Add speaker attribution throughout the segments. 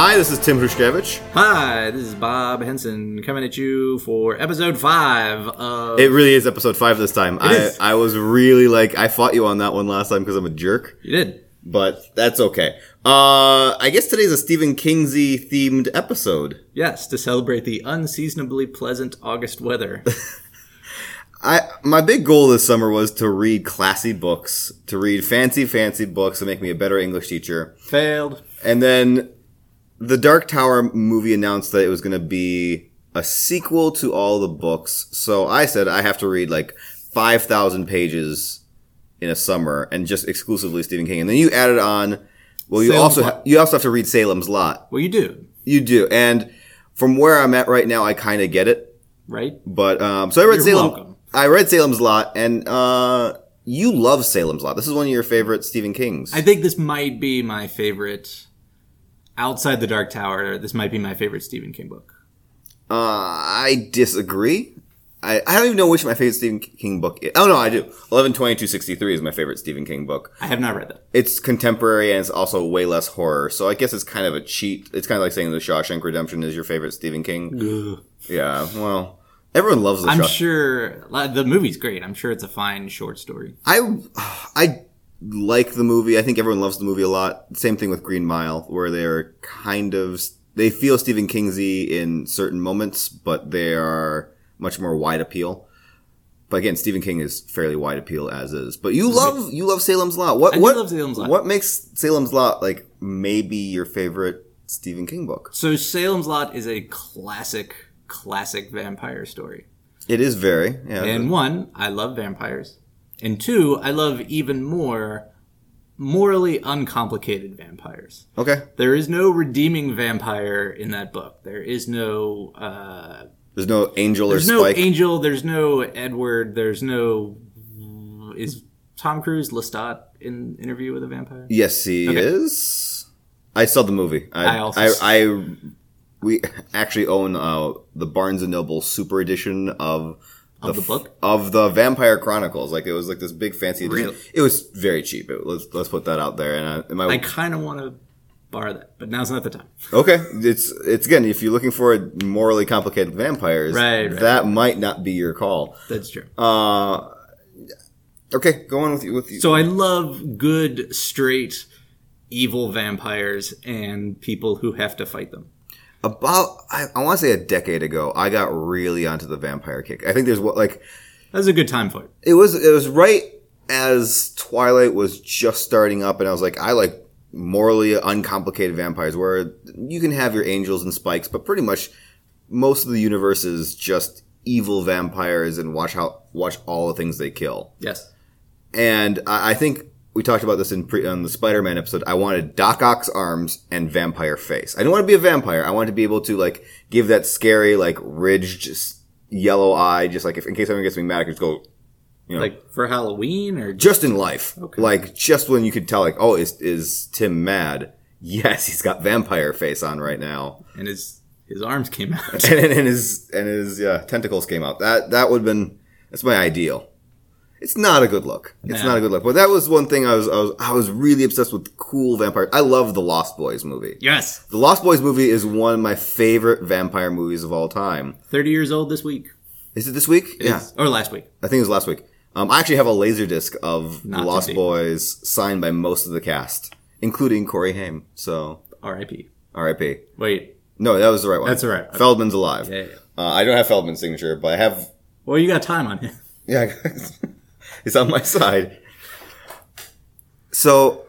Speaker 1: Hi, this is Tim Hrushkevich.
Speaker 2: Hi, this is Bob Henson coming at you for episode five of.
Speaker 1: It really is episode five this time. I,
Speaker 2: is.
Speaker 1: I was really like, I fought you on that one last time because I'm a jerk,
Speaker 2: you did.
Speaker 1: but that's okay. Uh, I guess today's a Stephen Kingsy themed episode.
Speaker 2: Yes, to celebrate the unseasonably pleasant August weather.
Speaker 1: I my big goal this summer was to read classy books, to read fancy, fancy books to make me a better English teacher.
Speaker 2: Failed.
Speaker 1: And then the Dark Tower movie announced that it was going to be a sequel to all the books. So I said I have to read like 5,000 pages in a summer and just exclusively Stephen King. And then you added on, well, you
Speaker 2: Salem's
Speaker 1: also, ha- you also have to read Salem's Lot.
Speaker 2: Well, you do,
Speaker 1: You do. And from where I'm at right now, I kind of get it.
Speaker 2: right?
Speaker 1: But, um, so I read
Speaker 2: You're
Speaker 1: Salem.
Speaker 2: welcome.
Speaker 1: I read Salem's Lot and, uh, you love Salem's Lot. This is one of your favorite Stephen Kings.
Speaker 2: I think this might be my favorite. Outside the Dark Tower, this might be my favorite Stephen King book.
Speaker 1: Uh, I disagree. I, I don't even know which my favorite Stephen King book is. Oh, no, I do. 112263 is my favorite Stephen King book.
Speaker 2: I have not read that.
Speaker 1: It's contemporary and it's also way less horror. So I guess it's kind of a cheat. It's kind of like saying The Shawshank Redemption is your favorite Stephen King. Yeah, well, everyone loves The
Speaker 2: I'm
Speaker 1: Shawshank.
Speaker 2: sure the movie's great. I'm sure it's a fine short story.
Speaker 1: I, I like the movie. I think everyone loves the movie a lot. Same thing with Green Mile, where they're kind of, they feel Stephen Kingsy in certain moments, but they are much more wide appeal. But again, Stephen King is fairly wide appeal as is. But you love you love Salem's Lot. What
Speaker 2: I
Speaker 1: what
Speaker 2: love Salem's Lot.
Speaker 1: What makes Salem's Lot like maybe your favorite Stephen King book?
Speaker 2: So Salem's Lot is a classic, classic vampire story.
Speaker 1: It is very yeah.
Speaker 2: And one, I love vampires. And two, I love even more morally uncomplicated vampires.
Speaker 1: okay.
Speaker 2: There is no redeeming vampire in that book. There is no uh,
Speaker 1: There's no angel
Speaker 2: there's
Speaker 1: or
Speaker 2: no
Speaker 1: spike.
Speaker 2: Angel, there's no Edward, there's no is Tom Cruise Lestat in Interview with a Vampire?
Speaker 1: Yes, he
Speaker 2: Okay.
Speaker 1: is. I saw the movie. I
Speaker 2: I also
Speaker 1: I, I we actually own uh, the Barnes and Noble Super Edition of
Speaker 2: Of the
Speaker 1: f-
Speaker 2: book?
Speaker 1: of the Vampire Chronicles. Like it was like this big fancy edition.
Speaker 2: Really?
Speaker 1: It was very cheap. It, let's let's put that out there. And, I, and my
Speaker 2: I kind of want to borrow that, but now's not the time.
Speaker 1: okay, it's it's again if you're looking for morally complicated vampires,
Speaker 2: Right, right,
Speaker 1: that might not be your call.
Speaker 2: That's true.
Speaker 1: Uh, okay, go on with you with you.
Speaker 2: So I love good, straight, evil vampires and people who have to fight them.
Speaker 1: About I, I want to say a decade ago, I got really onto the vampire kick. I think there's what like
Speaker 2: That was a good time for it.
Speaker 1: it was it was right as Twilight was just starting up, and I was like, I like morally uncomplicated vampires where you can have your angels and spikes, but pretty much most of the universe is just evil vampires and watch how watch all the things they kill.
Speaker 2: Yes.
Speaker 1: And I, I think we talked about this in pre, on the Spider-Man episode. I wanted Doc Ock's arms and vampire face. I didn't want to be a vampire. I wanted to be able to like give that scary like ridged yellow eye, just like if in case someone gets me mad, I could just go. You know,
Speaker 2: Like for Halloween or
Speaker 1: just in life.
Speaker 2: Okay.
Speaker 1: Like just when you could tell, like, oh, is is Tim mad? Yes, he's got vampire face on right now,
Speaker 2: and his his arms came out.
Speaker 1: and, and his and his yeah, tentacles came out. That that would have been that's my ideal. It's not a good look. It's
Speaker 2: No.
Speaker 1: not a good look. But that was one thing I was I was I was really obsessed with cool vampires. I love the Lost Boys movie.
Speaker 2: yes.
Speaker 1: The Lost Boys movie is one of my favorite vampire movies of all time.
Speaker 2: Thirty years old this week.
Speaker 1: Is it this week? yeah,
Speaker 2: Is- Or last week.
Speaker 1: I think it was last week. Um, I actually have a laser disc of
Speaker 2: Not
Speaker 1: The Lost. Boys signed by most of the cast, including Corey Haim. So
Speaker 2: R.I.P.
Speaker 1: R.I.P.
Speaker 2: Wait.
Speaker 1: No, that was the right one.
Speaker 2: That's the right.
Speaker 1: Feldman's alive.
Speaker 2: Yeah, yeah.
Speaker 1: Uh, I don't have Feldman's signature, but I have.
Speaker 2: Well, you got time on him.
Speaker 1: Yeah, it's on my side. So,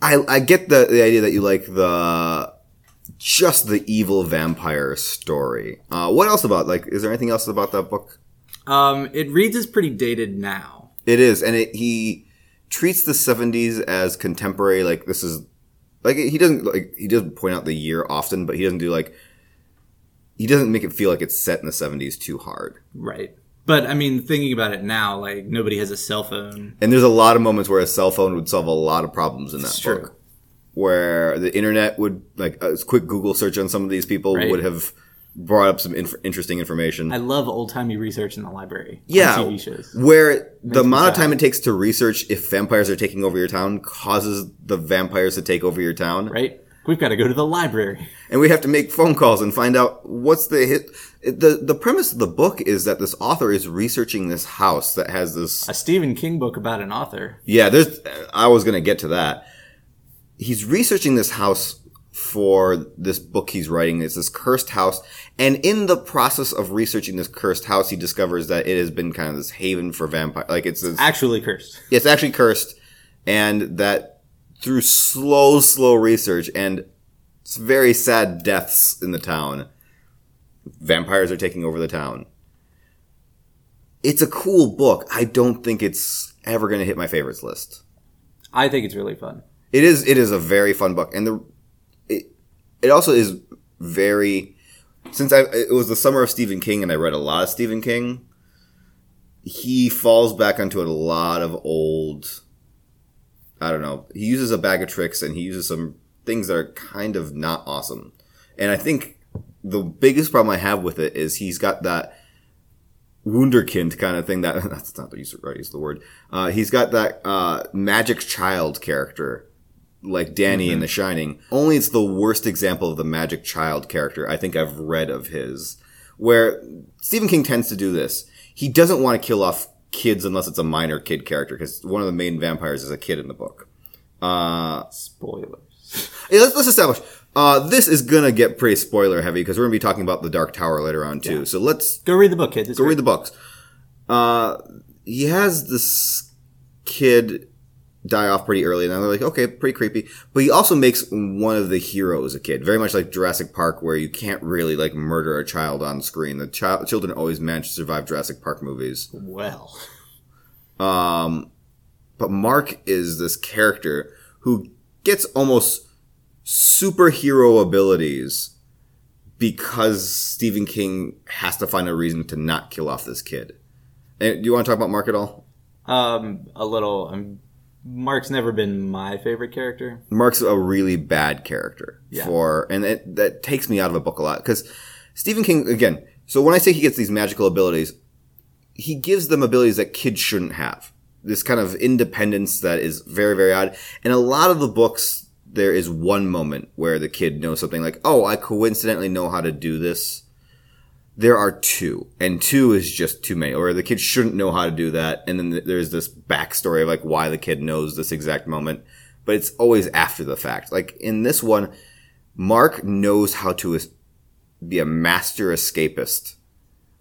Speaker 1: I I get the the idea that you like the just the evil vampire story. Uh, what else about like? Is there anything else about that book?
Speaker 2: Um, it reads as pretty dated now.
Speaker 1: It is, and it, he treats the '70s as contemporary. Like this is like he doesn't like he doesn't point out the year often, but he doesn't do like he doesn't make it feel like it's set in the '70s too hard.
Speaker 2: Right. But I mean, thinking about it now, like nobody has a cell phone.
Speaker 1: And there's a lot of moments where a cell phone would solve a lot of problems in that
Speaker 2: It's
Speaker 1: book.
Speaker 2: true.
Speaker 1: Where the internet would like a quick Google search on some of these people
Speaker 2: Right.
Speaker 1: would have brought up some inf- interesting information.
Speaker 2: I love old timey research in the library.
Speaker 1: yeah,
Speaker 2: TV shows.
Speaker 1: where the amount of time it takes to research if vampires are taking over your town causes the vampires to take over your town.
Speaker 2: Right. We've got to go to the library.
Speaker 1: and we have to make phone calls and find out what's the hit. The the premise of the book is that this author is researching this house that has this.
Speaker 2: A Stephen King book about an author.
Speaker 1: Yeah, there's. I was gonna get to that. He's researching this house for this book he's writing. It's this cursed house, and in the process of researching this cursed house, he discovers that it has been kind of this haven for vampire. Like it's this,
Speaker 2: Actually cursed.
Speaker 1: it's actually cursed, and that through slow, slow research and very sad deaths in the town, vampires are taking over the town. It's a cool book. I don't think it's ever going to hit my favorites list.
Speaker 2: I think it's really fun.
Speaker 1: It is. It is a very fun book, and the it it also is very. Since I it was the summer of Stephen King, and I read a lot of Stephen King. He falls back onto a lot of old. I don't know. He uses a bag of tricks, and he uses some things that are kind of not awesome. And I think the biggest problem I have with it is he's got that wunderkind kind of thing that that's not the use of right use the word uh, he's got that uh, magic child character like danny in the shining only it's the worst example of the magic child character i think i've read of his where stephen king tends to do this he doesn't want to kill off kids unless it's a minor kid character because one of the main vampires is a kid in the book uh,
Speaker 2: Spoilers.
Speaker 1: yeah, let's, let's establish. Uh, this is gonna get pretty spoiler heavy because we're gonna be talking about the Dark Tower later on too. So let's
Speaker 2: Go read the book, kid. It's
Speaker 1: go
Speaker 2: great.
Speaker 1: read the books. Uh, he has this kid die off pretty early, and then they're like, okay, pretty creepy. But he also makes one of the heroes a kid, very much like Jurassic Park, where you can't really like murder a child on screen. The child children always manage to survive Jurassic Park movies.
Speaker 2: Well,
Speaker 1: Um, but Mark is this character who gets almost superhero abilities because Stephen King has to find a reason to not kill off this kid. And do you want to talk about Mark at all?
Speaker 2: um, a little. Um, Mark's never been my favorite character.
Speaker 1: Mark's a really bad character
Speaker 2: Yeah.
Speaker 1: for, and it, that takes me out of a book a lot because Stephen King again. So when I say he gets these magical abilities, he gives them abilities that kids shouldn't have. This kind of independence that is very very odd. And a lot of the books, there is one moment where the kid knows something like, "Oh, I coincidentally know how to do this." There are two, and two is just too many. Or the kid shouldn't know how to do that, and then there's this backstory of like why the kid knows this exact moment, but it's always after the fact. Like in this one, Mark knows how to be a master escapist,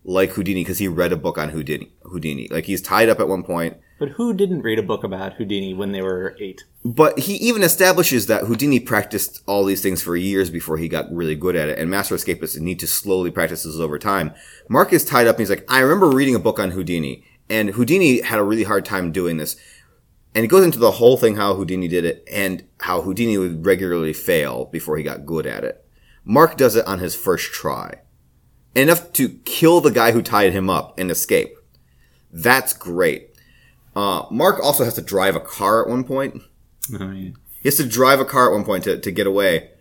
Speaker 1: like Houdini, because he read a book on Houdini. Houdini, like he's tied up at one point,
Speaker 2: But who didn't read a book about Houdini when they were eight?
Speaker 1: But he even establishes that Houdini practiced all these things for years before he got really good at it, and master escapists need to slowly practice this over time. Mark is tied up, and he's like, I remember reading a book on Houdini, and Houdini had a really hard time doing this. And he goes into the whole thing how Houdini did it, and how Houdini would regularly fail before he got good at it. Mark does it on his first try. Enough to kill the guy who tied him up and escape. That's great. Uh, Mark also has to drive a car at one point.
Speaker 2: Oh, yeah.
Speaker 1: He has to drive a car at one point to, to get away.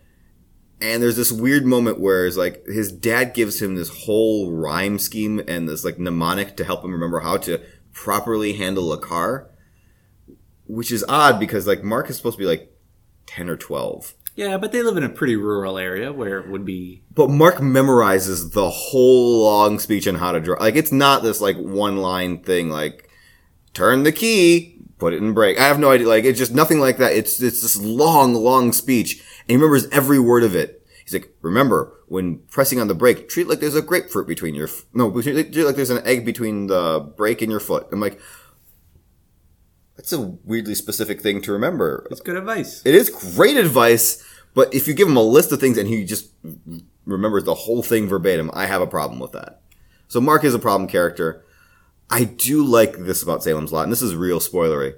Speaker 1: And there's this weird moment where it's like his dad gives him this whole rhyme scheme and this like mnemonic to help him remember how to properly handle a car. Which is odd because like Mark is supposed to be like 10 or 12.
Speaker 2: Yeah, but they live in a pretty rural area where it would be.
Speaker 1: But Mark memorizes the whole long speech on how to drive. Like it's not this like one line thing like turn the key, put it in brake. I have no idea. Like it's just nothing like that. It's it's this long, long speech, and he remembers every word of it. He's like, remember when pressing on the brake, treat like there's a grapefruit between your f- no, treat it treat it like there's an egg between the brake and your foot. I'm like, that's a weirdly specific thing to remember.
Speaker 2: It's good advice.
Speaker 1: It is great advice, but if you give him a list of things and he just remembers the whole thing verbatim, I have a problem with that. So Mark is a problem character. I do like this about Salem's Lot, and this is real spoilery.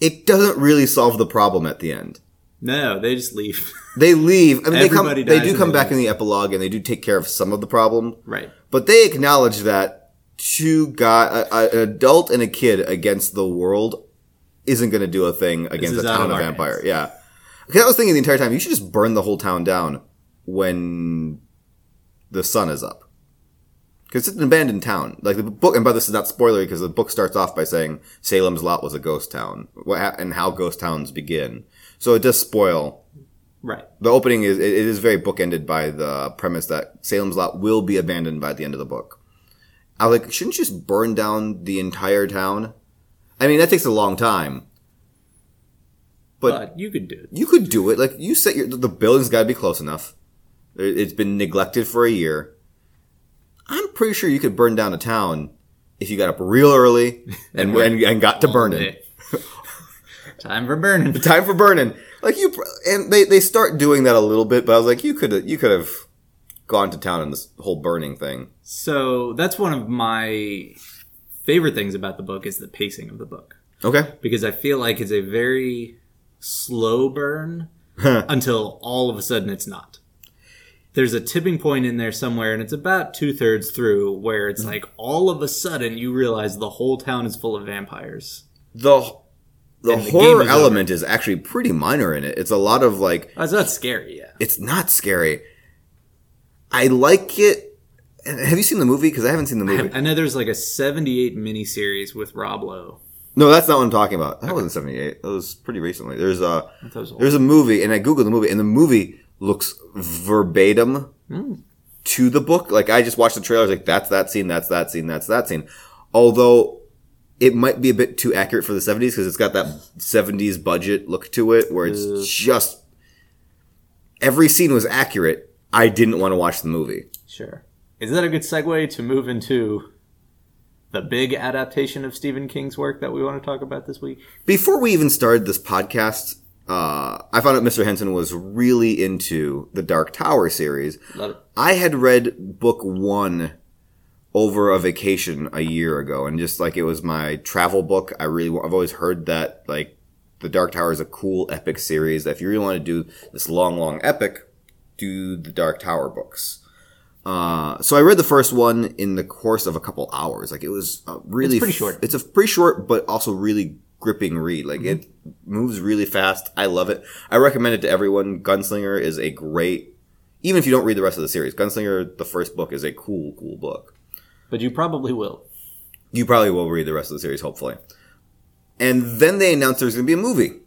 Speaker 1: It doesn't really solve the problem at the end.
Speaker 2: No, they just leave.
Speaker 1: They leave. I mean, they come. They do come
Speaker 2: they
Speaker 1: back
Speaker 2: leave.
Speaker 1: in the epilogue, and they do take care of some of the problem.
Speaker 2: right.
Speaker 1: But they acknowledge that two guy, a, a- an adult and a kid against the world isn't going to do a thing against a town
Speaker 2: of
Speaker 1: vampire.
Speaker 2: hands.
Speaker 1: Yeah. Because I was thinking the entire time, you should just burn the whole town down when the sun is up. Because it's an abandoned town. Like the book, and by this is not spoilery because the book starts off by saying Salem's Lot was a ghost town, what and how ghost towns begin. So it does spoil
Speaker 2: Right.
Speaker 1: The opening is it is very bookended by the premise that Salem's Lot will be abandoned by the end of the book. I was like, shouldn't you just burn down the entire town? I mean, that takes a long time. But,
Speaker 2: But you could do it.
Speaker 1: you could do it. Like you set your the building's got to be close enough. It's been neglected for a year. I'm pretty sure you could burn down a town if you got up real early and and, and got to burning.
Speaker 2: Time for burning.
Speaker 1: Time for burning. Like you, and they they start doing that a little bit. But I was like, you could you could have gone to town on this whole burning thing.
Speaker 2: So that's one of my favorite things about the book is the pacing of the book
Speaker 1: Okay.
Speaker 2: because I feel like it's a very slow burn until all of a sudden it's not. There's a tipping point in there somewhere, and it's about two thirds through where it's mm-hmm. like all of a sudden you realize the whole town is full of vampires.
Speaker 1: The the
Speaker 2: the
Speaker 1: horror
Speaker 2: is
Speaker 1: element is actually pretty minor in it. It's a lot of like
Speaker 2: Oh, it's not scary, yeah.
Speaker 1: it's not scary. I like it. Have you seen the movie? Because I haven't seen the movie.
Speaker 2: I know there's like a 78 miniseries with Rob Lowe.
Speaker 1: No, that's not what I'm talking about. That wasn't 78. That was pretty recently. There's a
Speaker 2: I thought it was old.
Speaker 1: there's a movie, and I googled the movie, and the movie looks verbatim hmm. to the book. Like I just watched the trailer, I was like that's that scene, that's that scene, that's that scene. Although it might be a bit too accurate for the 70s because it's got that 70s budget look to it, where it's just every scene was accurate. I didn't want to watch the movie.
Speaker 2: Sure. Is that a good segue to move into the big adaptation of Stephen King's work that we want to talk about this week?
Speaker 1: Before we even started this podcast, uh, I found out Mr. Henson was really into the Dark Tower series. I had read book one over a vacation a year ago, and just like it was my travel book. I really, I've always heard that like the Dark Tower is a cool epic series. That if you really want to do this long, long epic, do the Dark Tower books. Uh, so I read the first one in the course of a couple hours. Like it was really
Speaker 2: It's pretty short.
Speaker 1: It's a pretty short, but also really gripping read. Like mm-hmm. it moves really fast. I love it. I recommend it to everyone. Gunslinger is a great, even if you don't read the rest of the series. Gunslinger, the first book, is a cool, cool book.
Speaker 2: But you probably will.
Speaker 1: You probably will read the rest of the series, hopefully. And then they announced there's going to be a movie.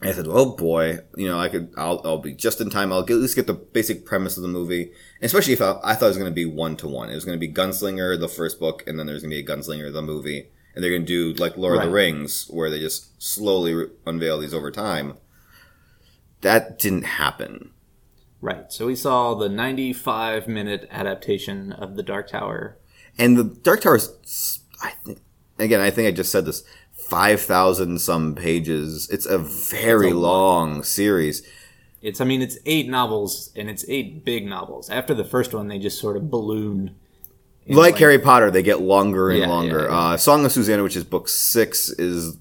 Speaker 1: And I said, "Oh boy, you know, I could, I'll, I'll be just in time. I'll get, at least get the basic premise of the movie, and especially if I, I thought it was going to be one to one. It was going to be Gunslinger, the first book, and then there's going to be a Gunslinger, the movie, and they're going to do like Lord of the Rings, where they just slowly re- unveil these over time. That didn't happen.
Speaker 2: Right. So we saw the 95 minute adaptation of The Dark Tower.
Speaker 1: And the Dark Tower is, I think, again, I think I just said this, 5,000 some pages. It's a very
Speaker 2: It's a lot.
Speaker 1: long series.
Speaker 2: It's, I mean, it's eight novels and it's eight big novels. After the first one, they just sort of balloon. In
Speaker 1: Like. Harry Potter, they get longer and
Speaker 2: Yeah,
Speaker 1: longer.
Speaker 2: yeah, yeah.
Speaker 1: Uh, Song of Susanna, which is book six, is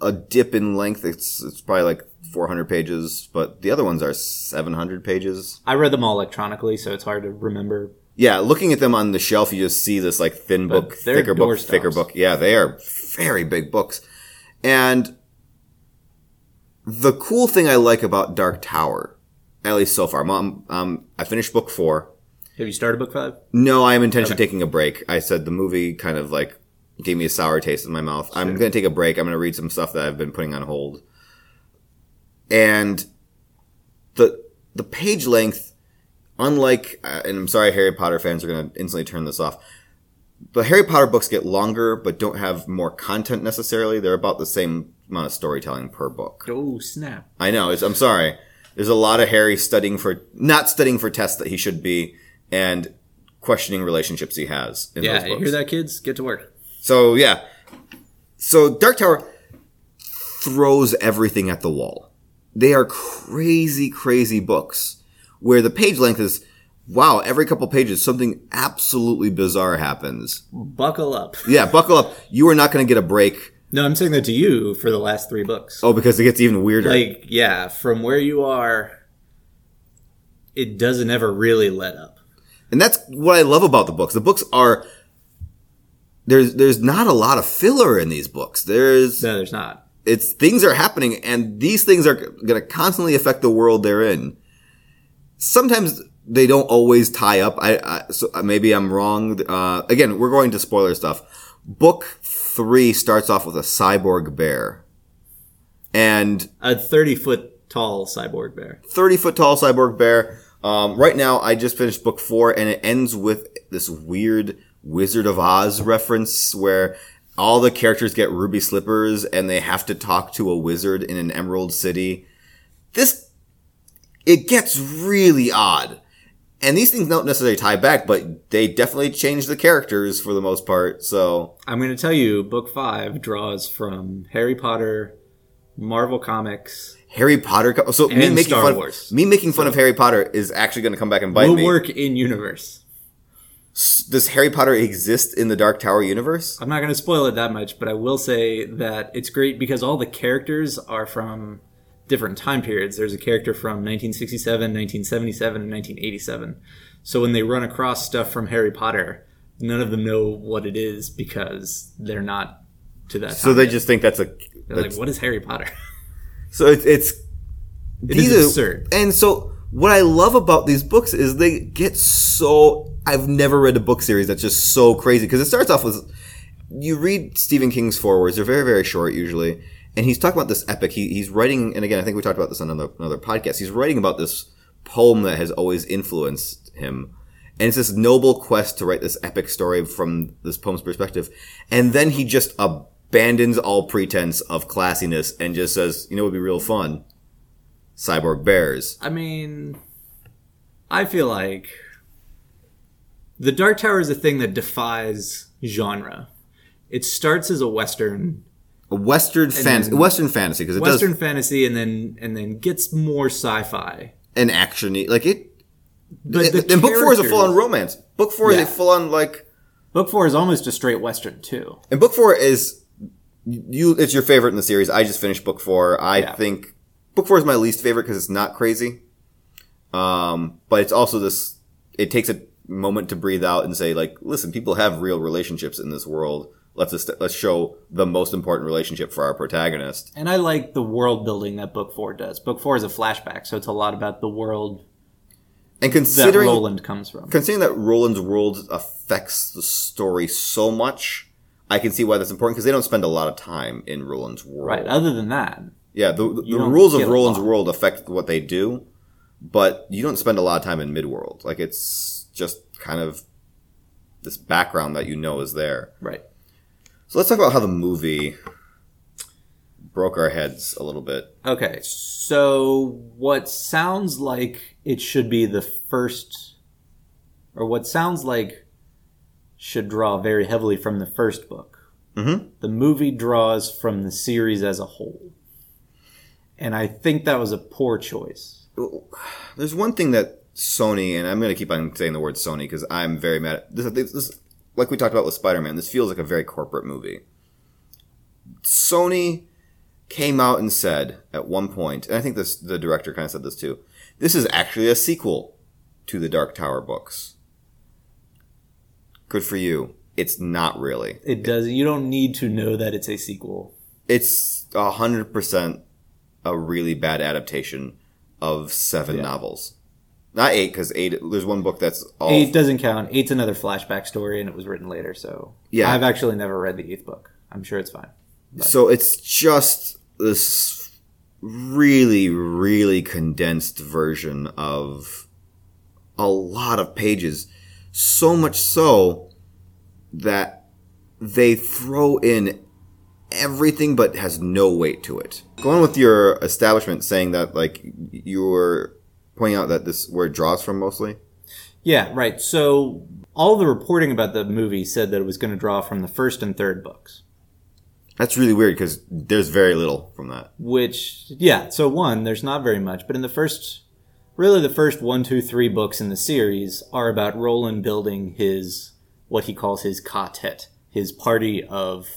Speaker 1: a dip in length. It's, it's probably like 400 pages, but the other ones are 700 pages.
Speaker 2: I read them all electronically, so it's hard to remember.
Speaker 1: Yeah, looking at them on the shelf, you just see this like thin
Speaker 2: But
Speaker 1: book, thicker book,
Speaker 2: doorstops.
Speaker 1: thicker book. Yeah, they are very big books. And the cool thing I like about Dark Tower, at least so far, mom, um, I finished book four.
Speaker 2: Have you started book five?
Speaker 1: No, I'm intentionally taking a break. I said the movie kind of like gave me a sour taste in my mouth. I'm going to take a break. I'm going to read some stuff that I've been putting on hold. And the the page length, unlike, uh, and I'm sorry, Harry Potter fans are going to instantly turn this off. The Harry Potter books get longer, but don't have more content necessarily. They're about the same amount of storytelling per book.
Speaker 2: Oh, snap.
Speaker 1: I know. It's, I'm sorry. There's a lot of Harry studying for not studying for tests that he should be, and questioning relationships he has in
Speaker 2: Yeah,
Speaker 1: those
Speaker 2: you
Speaker 1: books.
Speaker 2: hear that, kids? Get to work.
Speaker 1: So yeah. So Dark Tower throws everything at the wall. They are crazy, crazy books where the page length is wow, every couple pages something absolutely bizarre happens.
Speaker 2: Buckle up.
Speaker 1: Yeah, buckle up. You are not going to get a break.
Speaker 2: No, I'm saying that to you for the last three books.
Speaker 1: Oh, because it gets even weirder.
Speaker 2: Like, yeah, from where you are, it doesn't ever really let up.
Speaker 1: And that's what I love about the books. The books are there's there's not a lot of filler in these books. There's
Speaker 2: No, there's not.
Speaker 1: it's things are happening and these things are going to constantly affect the world they're in. Sometimes they don't always tie up. I, I so maybe I'm wrong. Uh, again, we're going to spoiler stuff. Book three starts off with a cyborg bear, and
Speaker 2: A 30 foot tall cyborg bear.
Speaker 1: 30 foot tall cyborg bear. Um, right now, I just finished book four, and it ends with this weird Wizard of Oz reference where all the characters get ruby slippers and they have to talk to a wizard in an emerald city. This, it gets really odd. And these things don't necessarily tie back, but they definitely change the characters for the most part. So
Speaker 2: I'm going to tell you, book five draws from Harry Potter, Marvel Comics.
Speaker 1: Harry Potter. co- So me making
Speaker 2: Star
Speaker 1: fun,
Speaker 2: Wars.
Speaker 1: me making fun of Harry Potter is actually going to come back and bite
Speaker 2: Will
Speaker 1: me.
Speaker 2: work in universe.
Speaker 1: S- Does Harry Potter exist in the Dark Tower universe?
Speaker 2: I'm not going to spoil it that much, but I will say that it's great because all the characters are from different time periods. There's a character from 1967, 1977, and 1987. So when they run across stuff from Harry Potter, none of them know what it is because they're not to that.
Speaker 1: So they
Speaker 2: yet.
Speaker 1: just think that's a.
Speaker 2: they're like, "What is Harry Potter?"
Speaker 1: so it's it's.
Speaker 2: It
Speaker 1: these are-
Speaker 2: absurd.
Speaker 1: And so what I love about these books is they get so. I've never read a book series that's just so crazy because it starts off with. You read Stephen King's forewords; they're very very short usually, and he's talking about this epic. He, he's writing, and again, I think we talked about this on another another podcast. He's writing about this poem that has always influenced him. And it's this noble quest to write this epic story from this poem's perspective. And then he just abandons all pretense of classiness and just says, you know, it would be real fun. Cyborg bears.
Speaker 2: I mean, I feel like the Dark Tower is a thing that defies genre. It starts as a western,
Speaker 1: A Western fantasy, Western fantasy, because it
Speaker 2: western
Speaker 1: does
Speaker 2: fantasy, and then and then gets more sci-fi.
Speaker 1: an action like it.
Speaker 2: But the
Speaker 1: and book four is a full on romance. Book four
Speaker 2: Yeah.
Speaker 1: is a full on like,
Speaker 2: Book four is almost a straight western too.
Speaker 1: and book four is you. It's your favorite in the series. I just finished book four. I
Speaker 2: Yeah.
Speaker 1: think book four is my least favorite because it's not crazy. Um, but it's also this. It takes a moment to breathe out and say, like, listen, people have real relationships in this world. Let's just, let's show the most important relationship for our protagonist.
Speaker 2: And I like the world building that book four does. Book four is a flashback, so it's a lot about the world
Speaker 1: And considering that
Speaker 2: Roland comes from.
Speaker 1: considering that Roland's world affects the story so much, I can see why that's important because they don't spend a lot of time in Roland's world.
Speaker 2: Right. Other than that,
Speaker 1: Yeah, the, the
Speaker 2: don't
Speaker 1: rules of Roland's world affect what they do, but you don't spend a lot of time in Midworld. Like it's just kind of this background that you know is there.
Speaker 2: right.
Speaker 1: So let's talk about how the movie broke our heads a little bit.
Speaker 2: Okay, so what sounds like it should be the first, or what sounds like should draw very heavily from the first book.
Speaker 1: Mhm.
Speaker 2: The movie draws from the series as a whole. And I think that was a poor choice.
Speaker 1: There's one thing that Sony, and I'm going to keep on saying the word Sony because I'm very mad. At, this, this, this, like we talked about with Spider-Man, this feels like a very corporate movie. Sony came out and said at one point, and I think this the director kind of said this too. This is actually a sequel to the Dark Tower books. Good for you. It's not really.
Speaker 2: It does. You don't need to know that it's a sequel.
Speaker 1: It's a hundred percent a really bad adaptation of seven
Speaker 2: Yeah.
Speaker 1: novels. Not eight, because eight. There's one book that's all.
Speaker 2: Eight doesn't count. Eight's another flashback story, and it was written later. So
Speaker 1: Yeah.
Speaker 2: I've actually never read the eighth book. I'm sure it's fine.
Speaker 1: So it's just this really, really condensed version of a lot of pages. So much so that they throw in everything but has no weight to it. Going with your establishment saying that like you were pointing out that this where it draws from mostly.
Speaker 2: Yeah, right. So all the reporting about the movie said that it was going to draw from the first and third books.
Speaker 1: That's really weird because there's very little from that.
Speaker 2: Which, yeah. So one, there's not very much, but in the first, really, the first one, two, three books in the series are about Roland building his what he calls his quartet, his party of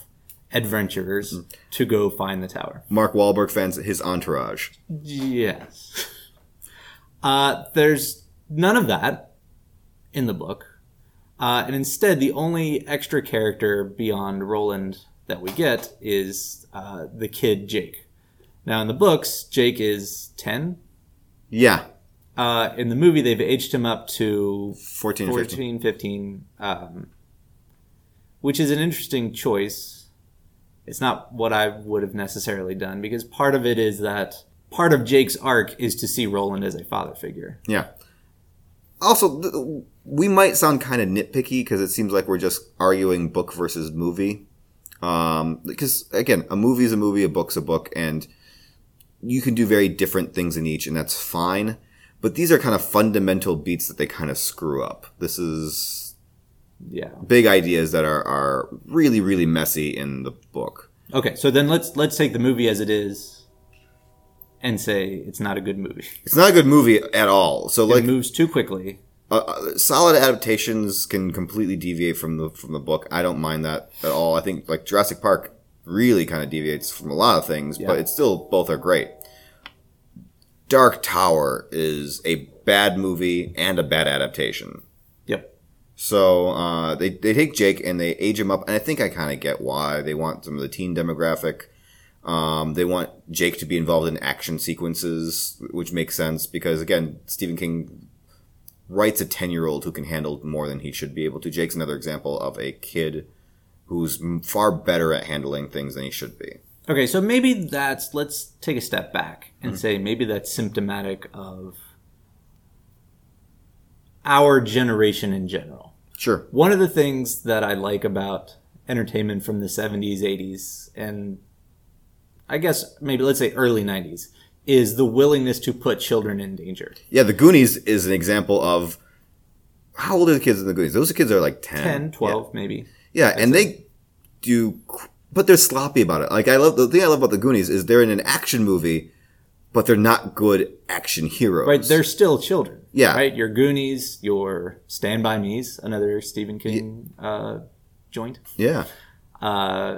Speaker 2: adventurers to go find the tower.
Speaker 1: Mark Wahlberg fans his entourage.
Speaker 2: Yes. Uh, there's none of that in the book. Uh, and instead, the only extra character beyond Roland that we get is uh, the kid Jake. Now, in the books, Jake is 10.
Speaker 1: Yeah,
Speaker 2: Uh, in the movie, they've aged him up to
Speaker 1: 14 or 15.
Speaker 2: 15, um, which is an interesting choice. It's not what I would have necessarily done because part of it is that part of Jake's arc is to see Roland as a father figure.
Speaker 1: Yeah. Also, th- we might sound kind of nitpicky because it seems like we're just arguing book versus movie. Um, because again, a movie is a movie, a book's a book, and you can do very different things in each, and that's fine. But these are kind of fundamental beats that they kind of screw up. This is
Speaker 2: Yeah.
Speaker 1: big ideas that are, are really, really messy in the book.
Speaker 2: Okay, so then let's let's take the movie as it is and say it's not a good movie.
Speaker 1: It's not a good movie at all. So, like,
Speaker 2: moves too quickly.
Speaker 1: uh, uh, solid adaptations can completely deviate from the from the book. I don't mind that at all. I think like Jurassic Park really kind of deviates from a lot of things,
Speaker 2: Yeah.
Speaker 1: but it's still both are great. Dark Tower is a bad movie and a bad adaptation.
Speaker 2: Yep.
Speaker 1: So uh, they they take Jake and they age him up, and I think I kind of get why they want some of the teen demographic. Um, they want Jake to be involved in action sequences, which makes sense because again, Stephen King writes a ten year old who can handle more than he should be able to. Jake's another example of a kid who's far better at handling things than he should be.
Speaker 2: Okay, so maybe that's let's take a step back and hmm. say maybe that's symptomatic of our generation in general.
Speaker 1: Sure.
Speaker 2: One of the things that I like about entertainment from the 70s, 80s, and I guess maybe let's say early 90s is the willingness to put children in danger.
Speaker 1: Yeah, The Goonies is an example of how old are the kids in The Goonies? Those kids are like 10.
Speaker 2: 10, 12, maybe.
Speaker 1: Yeah, and they do, but they're sloppy about it. Like I love the thing I love about the Goonies is they're in an action movie, but they're not good action heroes.
Speaker 2: Right, they're still children.
Speaker 1: Yeah.
Speaker 2: Right, your Goonies, your Stand By Me's, another Stephen King uh, joint.
Speaker 1: yeah,
Speaker 2: Uh,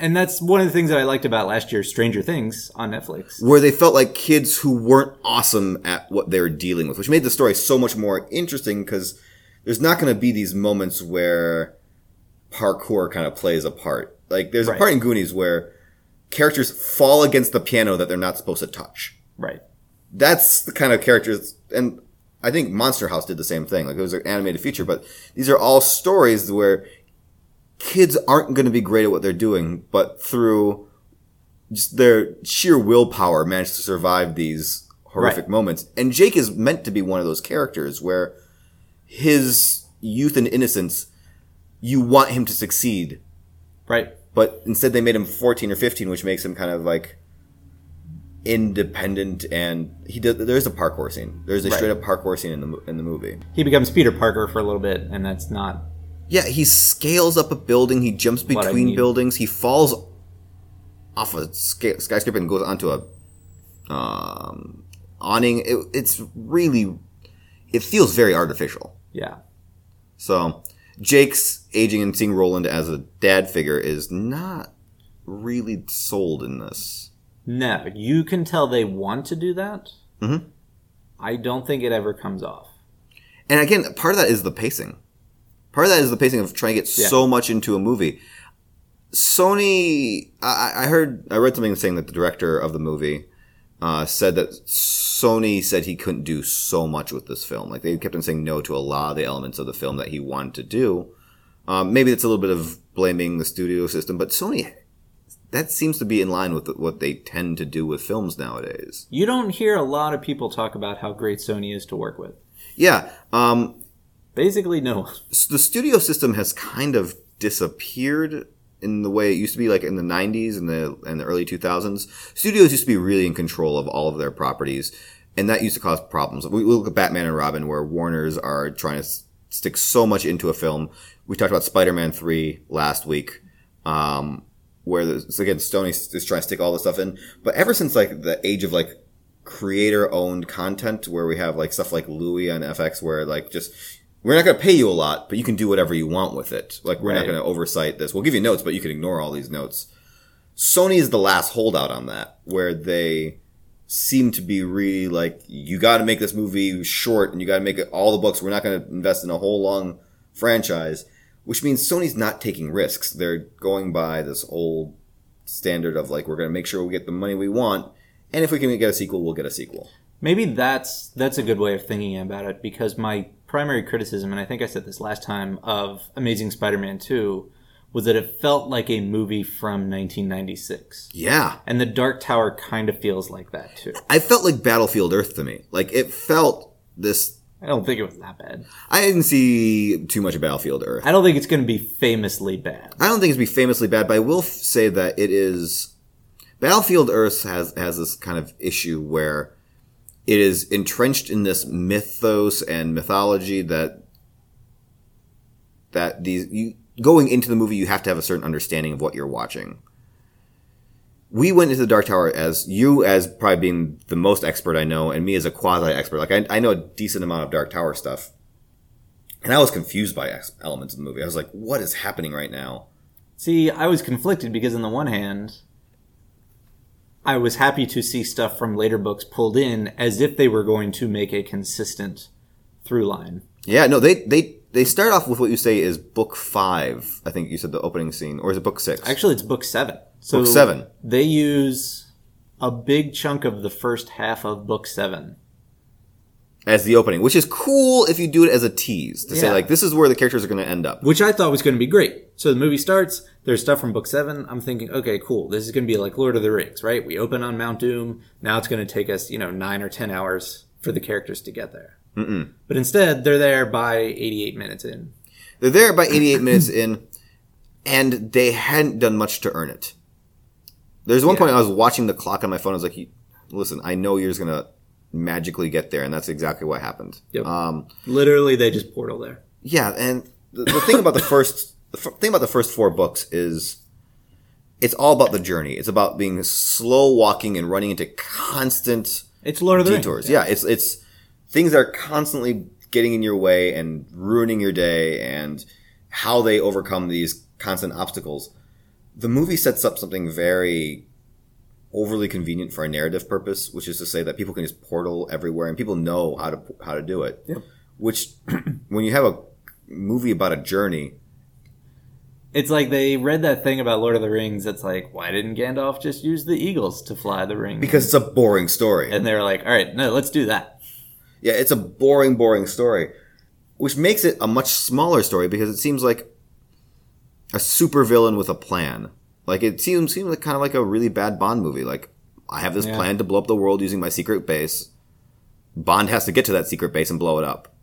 Speaker 2: and that's one of the things that I liked about last year's Stranger Things on Netflix.
Speaker 1: where they felt like kids who weren't awesome at what they were dealing with, which made the story so much more interesting because there's not going to be these moments where parkour kind of plays a part. Like there's
Speaker 2: Right.
Speaker 1: a part in Goonies where characters fall against the piano that they're not supposed to touch.
Speaker 2: Right.
Speaker 1: that's the kind of characters and I think Monster House did the same thing. Like it was an animated feature, but these are all stories where kids aren't going to be great at what they're doing, but through just their sheer willpower manage to survive these horrific
Speaker 2: Right.
Speaker 1: moments. And Jake is meant to be one of those characters where his youth and innocence, you want him to succeed,
Speaker 2: Right.
Speaker 1: But instead they made him 14 or 15, which makes him kind of like independent and he does there's a parkour scene there's a
Speaker 2: Right.
Speaker 1: straight up parkour scene in the in the movie
Speaker 2: He becomes Peter Parker for a little bit, and that's not.
Speaker 1: yeah he scales up a building he jumps between buildings he falls off a skyscraper and goes onto a um awning it, it's really it feels very artificial
Speaker 2: Yeah.
Speaker 1: so jake's aging and seeing roland as a dad figure is not really sold in this
Speaker 2: No, you can tell they want to do that.
Speaker 1: Mhm.
Speaker 2: I don't think it ever comes off.
Speaker 1: And again, part of that is the pacing. Part of that is the pacing of trying to get
Speaker 2: Yeah.
Speaker 1: so much into a movie. Sony, I, I heard, I read something saying that the director of the movie uh, said that Sony said he couldn't do so much with this film. Like they kept on saying no to a lot of the elements of the film that he wanted to do. Um, maybe it's a little bit of blaming the studio system, but Sony, that seems to be in line with what they tend to do with films nowadays.
Speaker 2: You don't hear a lot of people talk about how great Sony is to work with.
Speaker 1: Yeah, um,
Speaker 2: Basically, no.
Speaker 1: the studio system has kind of disappeared in the way it used to be like in the 90s and the and the early 2000s studios used to be really in control of all of their properties and that used to cause problems. We we look at batman and robin where warners are trying to stick so much into a film. We talked about spider-man 3 last week um, where again Sony is trying to stick all this stuff in. But ever since like the age of like creator owned content where we have like stuff like louie on fx where like just we're not going to pay you a lot, but you can do whatever you want with it. Like we're not going to oversight this. We'll give you notes, but you can ignore all these notes. Sony is the last holdout on that, where they seem to be really like, you got to make this movie short and you got to make it all the books. We're not going to invest in a whole long franchise, which means Sony's not taking risks. They're going by this old standard of like, we're going to make sure we get the money we want. And if we can get a sequel, we'll get a sequel.
Speaker 2: Maybe that's that's a good way of thinking about it because my primary criticism, and I think I said this last time, of Amazing Spider-Man 2 was that it felt like a movie from 1996.
Speaker 1: Yeah.
Speaker 2: And The Dark Tower kind of feels like that too.
Speaker 1: I felt like Battlefield Earth to me. Like it felt this.
Speaker 2: I don't think it was that bad.
Speaker 1: I didn't see too much of Battlefield Earth.
Speaker 2: I don't think it's going to be famously bad.
Speaker 1: I don't think it's going to be famously bad, but I will f- say that it is. Battlefield Earth has has this kind of issue where it is entrenched in this mythos and mythology that that these you going into the movie you have to have a certain understanding of what you're watching. We went into the Dark Tower as you as probably being the most expert I know, and me as a quasi expert. Like I, I know a decent amount of Dark Tower stuff, and I was confused by ex- elements of the movie. I was like, "What is happening right now?"
Speaker 2: See, I was conflicted because on the one hand, I was happy to see stuff from later books pulled in as if they were going to make a consistent through line.
Speaker 1: Yeah, no, they they they start off with what you say is book five. I think you said the opening scene, or is it book six?
Speaker 2: Actually, it's book seven. So
Speaker 1: Book seven.
Speaker 2: They use a big chunk of the first half of book seven.
Speaker 1: As the opening, which is cool if you do it as a tease to say
Speaker 2: Yeah.
Speaker 1: like this is where the characters are going to end up.
Speaker 2: which I thought was going to be great. So the movie starts. There's stuff from book seven. I'm thinking, okay, cool. This is going to be like Lord of the Rings, right? We open on Mount Doom. Now it's going to take us, you know, nine or ten hours for the characters to get there. Mm-mm. But instead, they're there by 88 minutes in.
Speaker 1: They're there by 88 minutes in, and they hadn't done much to earn it. There's one point I was watching the clock on my phone. I was like, "You- "Listen, I know you're just going to magically get there," and that's exactly what happened.
Speaker 2: Yep.
Speaker 1: Um,
Speaker 2: Literally, they just portal there.
Speaker 1: Yeah, and the, the thing about the first the f- thing about the first four books is it's all about the journey. It's about being slow walking and running into constant
Speaker 2: It's Lord of the
Speaker 1: detours.
Speaker 2: Rings.
Speaker 1: Yeah, it's it's things that are constantly getting in your way and ruining your day and how they overcome these constant obstacles. The movie sets up something very overly convenient for a narrative purpose, which is to say that people can just portal everywhere and people know how to how to do it. Which when you have a movie about a journey,
Speaker 2: It's like they read that thing about Lord of the Rings. It's like, why didn't Gandalf just use the eagles to fly the ring?
Speaker 1: because it's a boring story.
Speaker 2: and they're like, all right, no, let's do that.
Speaker 1: Yeah, it's a boring, boring story, which makes it a much smaller story because it seems like a supervillain with a plan. Like it seems seems like kind of like a really bad Bond movie. Like I have this
Speaker 2: Yeah.
Speaker 1: plan to blow up the world using my secret base. Bond has to get to that secret base and blow it up.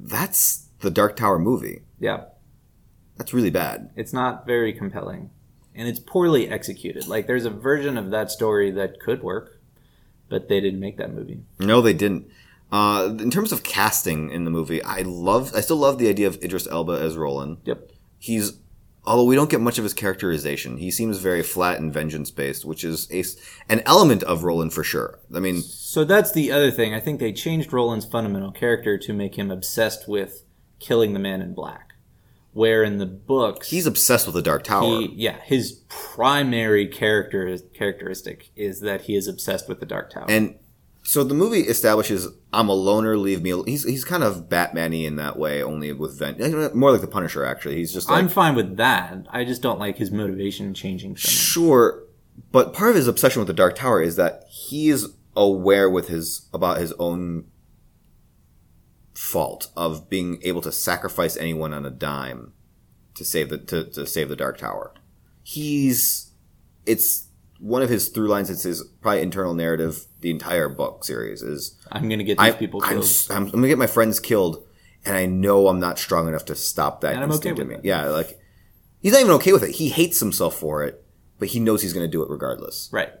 Speaker 1: That's the Dark Tower movie.
Speaker 2: Yeah.
Speaker 1: That's really bad.
Speaker 2: It's not very compelling. And it's poorly executed. Like, there's a version of that story that could work, but they didn't make that movie.
Speaker 1: No, they didn't. Uh, in terms of casting in the movie, I love, I still love the idea of Idris Elba as Roland.
Speaker 2: Yep.
Speaker 1: he's although we don't get much of his characterization he seems very flat and vengeance based which is a, an element of roland for sure i mean
Speaker 2: So that's the other thing. I think they changed Roland's fundamental character to make him obsessed with killing the man in black. Where in the books,
Speaker 1: he's obsessed with the dark tower
Speaker 2: he, yeah, his primary character characteristic is that he is obsessed with the Dark Tower.
Speaker 1: and so the movie establishes i'm a loner leave me al-" he's, he's kind of batman-y in that way only with vengeance eh, eh, more like the punisher actually he's just like
Speaker 2: I'm fine with that. I just don't like his motivation changing so.
Speaker 1: Sure, but part of his obsession with the Dark Tower is that he is aware with his about his own fault of being able to sacrifice anyone on a dime to save the to, to save the Dark Tower. He's it's one of his through lines. It's his probably internal narrative. The entire book series is
Speaker 2: I'm gonna get these
Speaker 1: I,
Speaker 2: people
Speaker 1: I'm, I'm, I'm gonna get my friends killed, and I know I'm not strong enough to stop that.
Speaker 2: And I'm okay with
Speaker 1: me.
Speaker 2: it.
Speaker 1: Yeah, like he's not even okay with it. He hates himself for it, but he knows he's gonna do it regardless.
Speaker 2: right.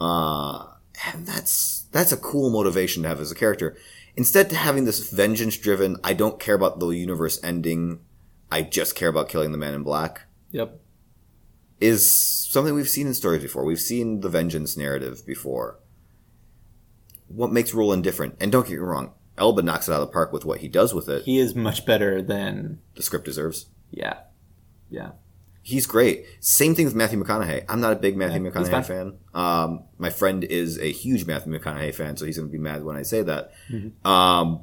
Speaker 1: Uh, and that's that's a cool motivation to have as a character. Instead to having this vengeance driven, I don't care about the universe ending. I just care about killing the man in black.
Speaker 2: Yep.
Speaker 1: Is something we've seen in stories before. We've seen the vengeance narrative before. What makes Roland different? And don't get me wrong, Elba knocks it out of the park with what he does with it.
Speaker 2: He is much better than
Speaker 1: The script deserves.
Speaker 2: yeah. Yeah.
Speaker 1: He's great. Same thing with Matthew McConaughey. I'm not a big Matthew
Speaker 2: Yeah,
Speaker 1: McConaughey fan. Um, my friend is a huge Matthew McConaughey fan, so he's going to be mad when I say that.
Speaker 2: Mm-hmm.
Speaker 1: Um,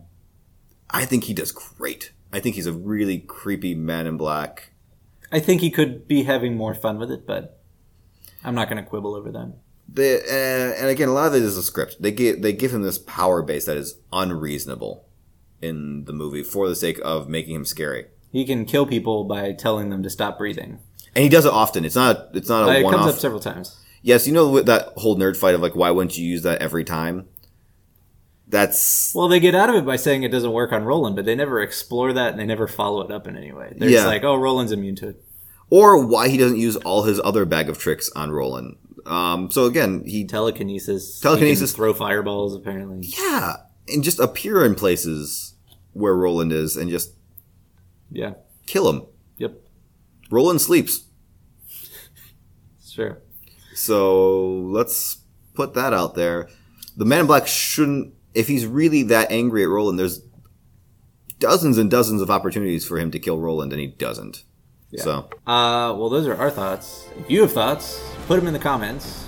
Speaker 1: I think he does great. I think he's a really creepy man in black.
Speaker 2: I think he could be having more fun with it, but I'm not going to quibble over that.
Speaker 1: The, uh, and again, a lot of it is a script. They give they give him this power base that is unreasonable in the movie for the sake of making him scary.
Speaker 2: He can kill people by telling them to stop breathing.
Speaker 1: And he does it often. It's not. It's not
Speaker 2: Uh,
Speaker 1: a
Speaker 2: it
Speaker 1: one
Speaker 2: comes
Speaker 1: off.
Speaker 2: up several times.
Speaker 1: yes, you know that whole nerd fight of like, why wouldn't you use that every time? That's
Speaker 2: Well, they get out of it by saying it doesn't work on Roland, but they never explore that and they never follow it up in any way. They're
Speaker 1: Yeah.
Speaker 2: just like, oh, Roland's immune to it.
Speaker 1: or why he doesn't use all his other bag of tricks on Roland. Um, so again, he
Speaker 2: Telekinesis.
Speaker 1: Telekinesis.
Speaker 2: He throw fireballs, apparently.
Speaker 1: yeah, and just appear in places where Roland is and just
Speaker 2: Yeah.
Speaker 1: kill him.
Speaker 2: Yep.
Speaker 1: Roland sleeps.
Speaker 2: Sure.
Speaker 1: So let's put that out there. The Man in Black shouldn't, if he's really that angry at Roland, there's dozens and dozens of opportunities for him to kill Roland, and he doesn't. Yeah. So,
Speaker 2: Uh, well, those are our thoughts. If you have thoughts, put them in the comments.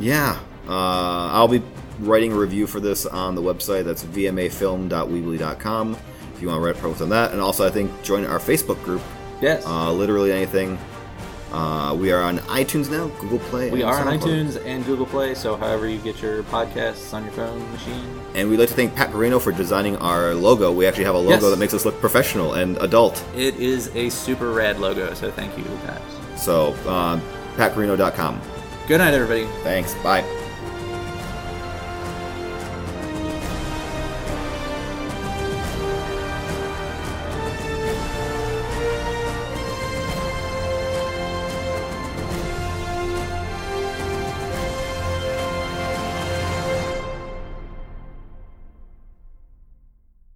Speaker 1: yeah. Uh, I'll be writing a review for this on the website. That's vmafilm.weebly.com if you want to write posts on that. And also, I think join our Facebook group,
Speaker 2: Yes.
Speaker 1: uh, literally anything. Uh, we are on iTunes now, Google Play.
Speaker 2: we are on iTunes and Google Play, so however you get your podcasts on your phone machine.
Speaker 1: And we'd like to thank Pat Perino for designing our logo. We actually have a logo
Speaker 2: Yes.
Speaker 1: that makes us look professional and adult.
Speaker 2: It is a super rad logo, so thank you, Pat.
Speaker 1: So, um, patperino.com.
Speaker 2: Good night, everybody.
Speaker 1: Thanks. Bye.